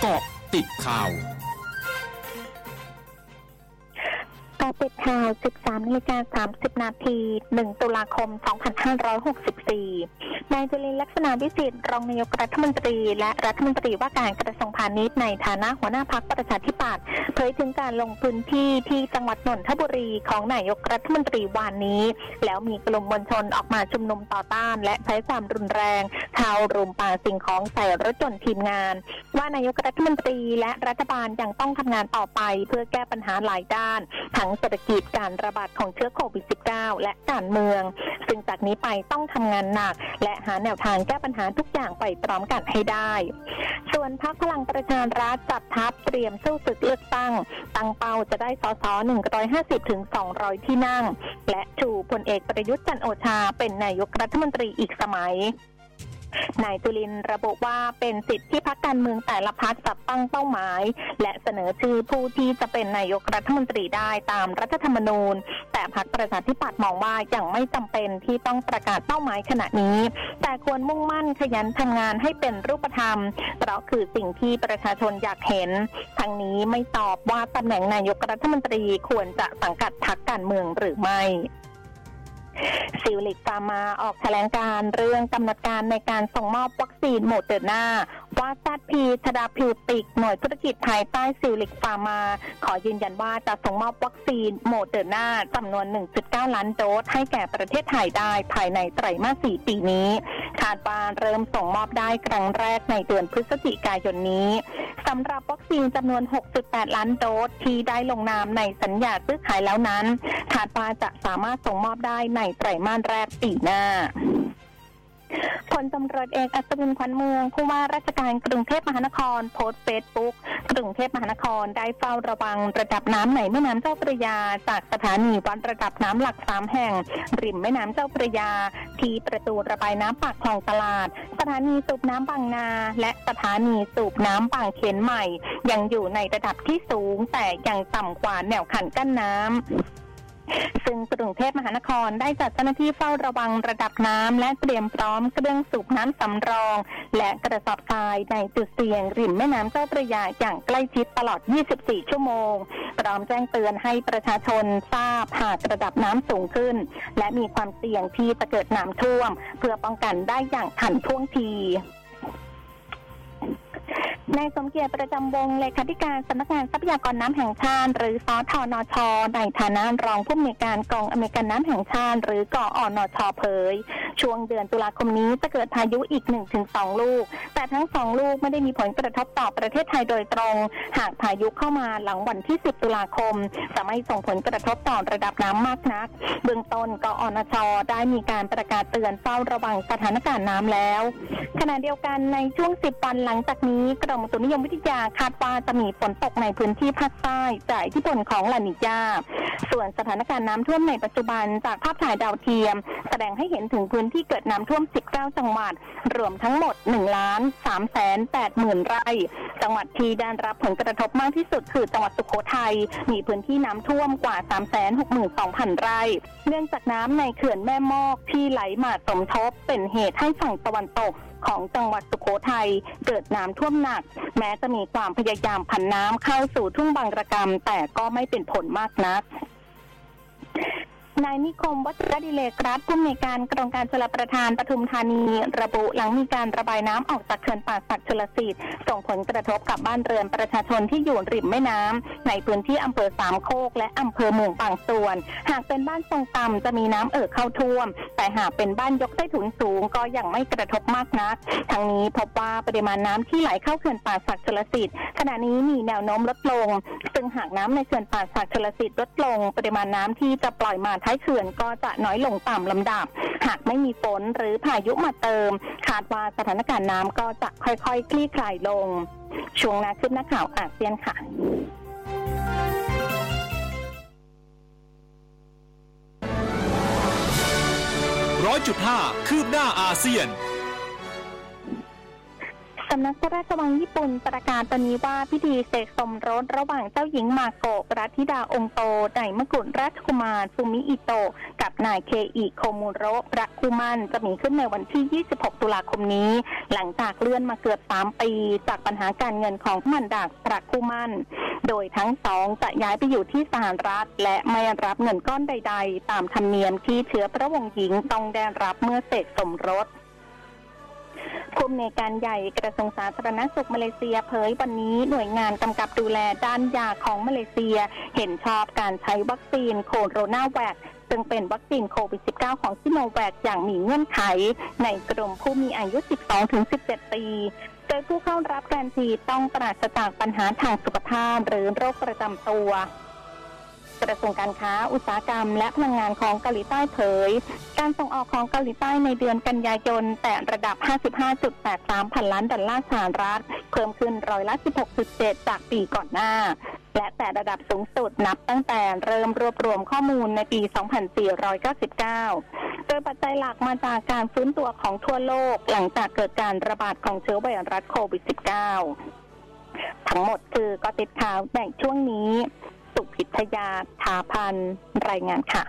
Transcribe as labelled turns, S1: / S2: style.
S1: เกาะติดข่าว
S2: กาติดข่าว 13นาฬิกา30 นาที 1 ตุลาคม 2564 นายจุลินลักษณะวิสิทธิ์รองนายกรัฐมนตรี และรัฐมนตรีว่าการกระทรวงพาณิชย์ในฐานะหัวหน้าพักประชาธิปัตย์เผยถึงการลงพื้นที่ที่จังหวัดนนทบุรีของนายกรัฐมนตรีวานนี้ แล้วมีกลุ่มมวลชนออกมาชุมนุมต่อต้าน และใช้ความรุนแรงชาวรุมป่าสิ่งของใส่รถจนทีมงาน ว่านายกรัฐมนตรีและรัฐบาลยังต้องทำงานต่อไปเพื่อแก้ปัญหาหลายด้านทั้งเศรษฐกิจการระบาดของเชื้อโควิด -19 และการเมือง ซึ่งจากนี้ไปต้องทำงานหนัก และหาแนวทางแก้ปัญหาทุกอย่างไปพร้อมกันให้ได้ ส่วนพรรคพลังประชารัฐจัดทัพเตรียมสู้ศึกเลือกตั้ง ตั้งเป้าจะได้สส150ถึง200 ที่นั่ง และชูพลเอกประยุทธ์จันโอชาเป็นนายกรัฐมนตรีอีกสมัย นายจุลินระบุว่าเป็นสิทธิที่พักการเมืองแต่ละพักจัดตั้งเป้าหมาย และเสนอชื่อผู้ที่จะเป็นนายกรัฐมนตรีได้ตามรัฐธรรมนูญ แต่พักประชาธิปัตย์มองว่ายังไม่จำเป็นที่ต้องประกาศเป้าหมายขณะนี้ แต่ควรมุ่งมั่นขยันทำงานให้เป็นรูปธรรม เพราะคือสิ่งที่ประชาชนอยากเห็นทั้งนี้ไม่ตอบว่าตำแหน่งนายกรัฐมนตรีควรจะสังกัดพรรคการเมืองหรือไม่ Zuellig Pharma ออกแถลงการณ์เรื่องกำหนดการในการส่งมอบวัคซีนโมเดอร์นาว่า ZP Therapeutics หน่วยธุรกิจภายใต้ Zuellig Pharma ขอยืนยันว่าจะส่งมอบวัคซีนโมเดอร์นาจำนวน 1.9 ล้านโดสให้แก่ประเทศไทยได้ภายในไตรมาส 4 ปีนี้ คาดว่าเริ่มส่งมอบได้ครั้งแรกในเดือนพฤศจิกายนนี้ สำหรับวัคซีนจำนวน 6.8 ล้านโดสที่ได้ลงนามในสัญญาซื้อขายแล้วนั้นคาดว่าจะสามารถส่งมอบได้ในไตรมาสแรกปีหน้า ลตำรวจเอกอัศวินขวัญเมือง ผู้ว่าราชการกรุงเทพมหานคร โพสต์เฟซบุ๊กกรุงเทพมหานครได้เฝ้าระวังระดับน้ำในแม่น้ำเจ้าพระยา จากสถานีวัดระดับน้ำหลักสามแห่ง ริมแม่น้ำเจ้าพระยา ที่ประตูระบายน้ำปากคลองตลาด สถานีสูบน้ำบางนา และสถานีสูบน้ำบางเขนใหม่ ยังอยู่ในระดับที่สูงแต่ยังต่ำกว่าแนวคันกั้นน้ำ ซึ่งกรุงเทพมหานครได้จัดเจ้าหน้าที่เฝ้าระวังระดับน้ำและเตรียมพร้อมเครื่องสูบน้ำสำรอง และกระสอบทรายในจุดเสี่ยง ริมแม่น้ำเจ้าพระยาอย่างใกล้ชิดตลอด 24 ชั่วโมง พร้อมแจ้งเตือนให้ประชาชนทราบหากระดับน้ำสูงขึ้น และมีความเสี่ยงที่จะเกิดน้ำท่วม เพื่อป้องกันได้อย่างทันท่วงที นายสมเกียรติประจำวงเลขาธิการสำนักงานทรัพยากรน้ำแห่งชาติ หรือสทนชในฐานะรองผู้อำนวยการกองอเมริกันน้ำแห่งชาติ หรือกอนชเผย ช่วงเดือนตุลาคมนี้จะเกิดพายุอีก 1-2 ลูก แต่ทั้งสองลูกไม่ได้มีผลกระทบต่อประเทศไทยโดยตรง หากพายุเข้ามาหลังวันที่ 10 ตุลาคม จะไม่ส่งผลกระทบต่อระดับน้ำมากนัก เบื้องต้นกอนชได้มีการประกาศเตือนเฝ้าระวังสถานการณ์น้ำแล้ว ขณะเดียวกันในช่วง 10 วันหลังจากนี้กรมตุนิยมวิทยาคาดว่าจะมีฝนตกในพื้นที่ภาคใต้จากอิทธิพลของลานิญาส่วนสถานการณ์น้ำท่วมในปัจจุบันจากภาพถ่ายดาวเทียม แสดงให้เห็นถึงพื้นที่เกิดน้ำท่วม 19 จังหวัด รวมทั้งหมด1ล้าน3แสน8หมื่นไร่ จังหวัดที่ได้รับผลกระทบมากที่สุดคือจังหวัดสุโขทัย มีพื้นที่น้ำท่วมกว่า 3 6 2 0 0 0 ไร่ เนื่องจากน้ำในเขื่อนแม่มอกที่ไหลมาสมทบเป็นเหตุให้ฝั่งตะวันตกของจังหวัดสุโขทัยเกิดน้ำท่วมหนัก แม้จะมีความพยายามผันน้ำเข้าสู่ทุ่งบางระกรรมแต่ก็ไม่เป็นผลมากนัก นายนิคมวัชรดิเลกรัฐผู้อำนวยการกรมการชลประทานปทุมธานี ระบุหลังมีการระบายน้ำออกจากเขื่อนป่าสักชลสิทธิ์ส่งผลกระทบกับบ้านเรือนประชาชนที่อยู่ริมแม่น้ำในพื้นที่อำเภอสามโคกและอำเภอเมืองบางส่วน หากเป็นบ้านทรงต่ำจะมีน้ำเอ่อเข้าท่วม แต่หากเป็นบ้านยกใต้ถุนสูงก็ยังไม่กระทบมากนักทางนี้พบว่าปริมาณน้ำที่ไหลเข้าเขื่อนป่าสักชลสิทธิ์ขณะนี้มีแนวโน้มลดลง ซึ่งหากน้ำในเขื่อนป่าสักชลสิทธิ์ลดลง ปริมาณน้ำที่จะปล่อยมาทายเขื่อนก็จะน้อยลงตามลำดับ หากไม่มีฝนหรือพายุมาเติม คาดว่าสถานการณ์น้ำก็จะค่อยๆ คลี่คลายลง ช่วงนาขึ้นนักข่าวอาเซียนค่ะ
S1: ร้อยจุดห้าคืบหน้าอาเซียน
S2: สำนักพระราชวังญี่ปุ่นประกาศตอนนี้ว่าพิธีเสกสมรสระหว่างเจ้าหญิงมาโกะรัธิดาองโตในมกุฎราชกุมารฟูมิอิโตะกับนายเคอิโคมุโระพระคุมันจะมีขึ้นในวันที่ 26 ตุลาคมนี้ หลังจากเลื่อนมาเกือบ 3 ปี จากปัญหาการเงินของมันดาพระคุมันโดยทั้งสองจะย้ายไปอยู่ที่สหรัฐ และไม่รับเงินก้อนใด ๆ ตามธรรมเนียมที่เชื้อพระวงศ์หญิงต้องได้รับเมื่อเสกสมรสำนวยการใหญ่กระทรวงสาธารณสุขมาเลเซียเผยวันนี้หน่วยงานกำกับดูแลด้านยาของมาเลเซีย เห็นชอบการใช้วัคซีนโคโรนาแวคซึ่งเป็นวัคซีนโควิด -19 ของซิโนแวคอย่างมีเงื่อนไข ในกลุ่มผู้มีอายุ 12-17 ปีโดยผู้เข้ารับการฉีดต้องปราศจากปัญหาทางสุขภาพหรือโรคประจำตัว กระทรวงการค้า อุตสาหกรรม และพลังงานของเกาหลีใต้เผย การส่งออกของเกาหลีใต้ในเดือนกันยายนแตะระดับ 55.83 พันล้านดอลลาร์สหรัฐ เพิ่มขึ้นร้อยละ 16.7 จากปีก่อนหน้า และแต่ระดับสูงสุดนับตั้งแต่เริ่มรวบรวมข้อมูลในปี 2499โดยปัจจัยหลักมาจากการฟื้นตัวของทั่วโลก หลังจากเกิดการระบาดของเชื้อไวรัสโควิด -19 ทั้งหมดคือกอติดข่าวในช่วงนี้ สุขพิทยาทาพันรายงานค่ะ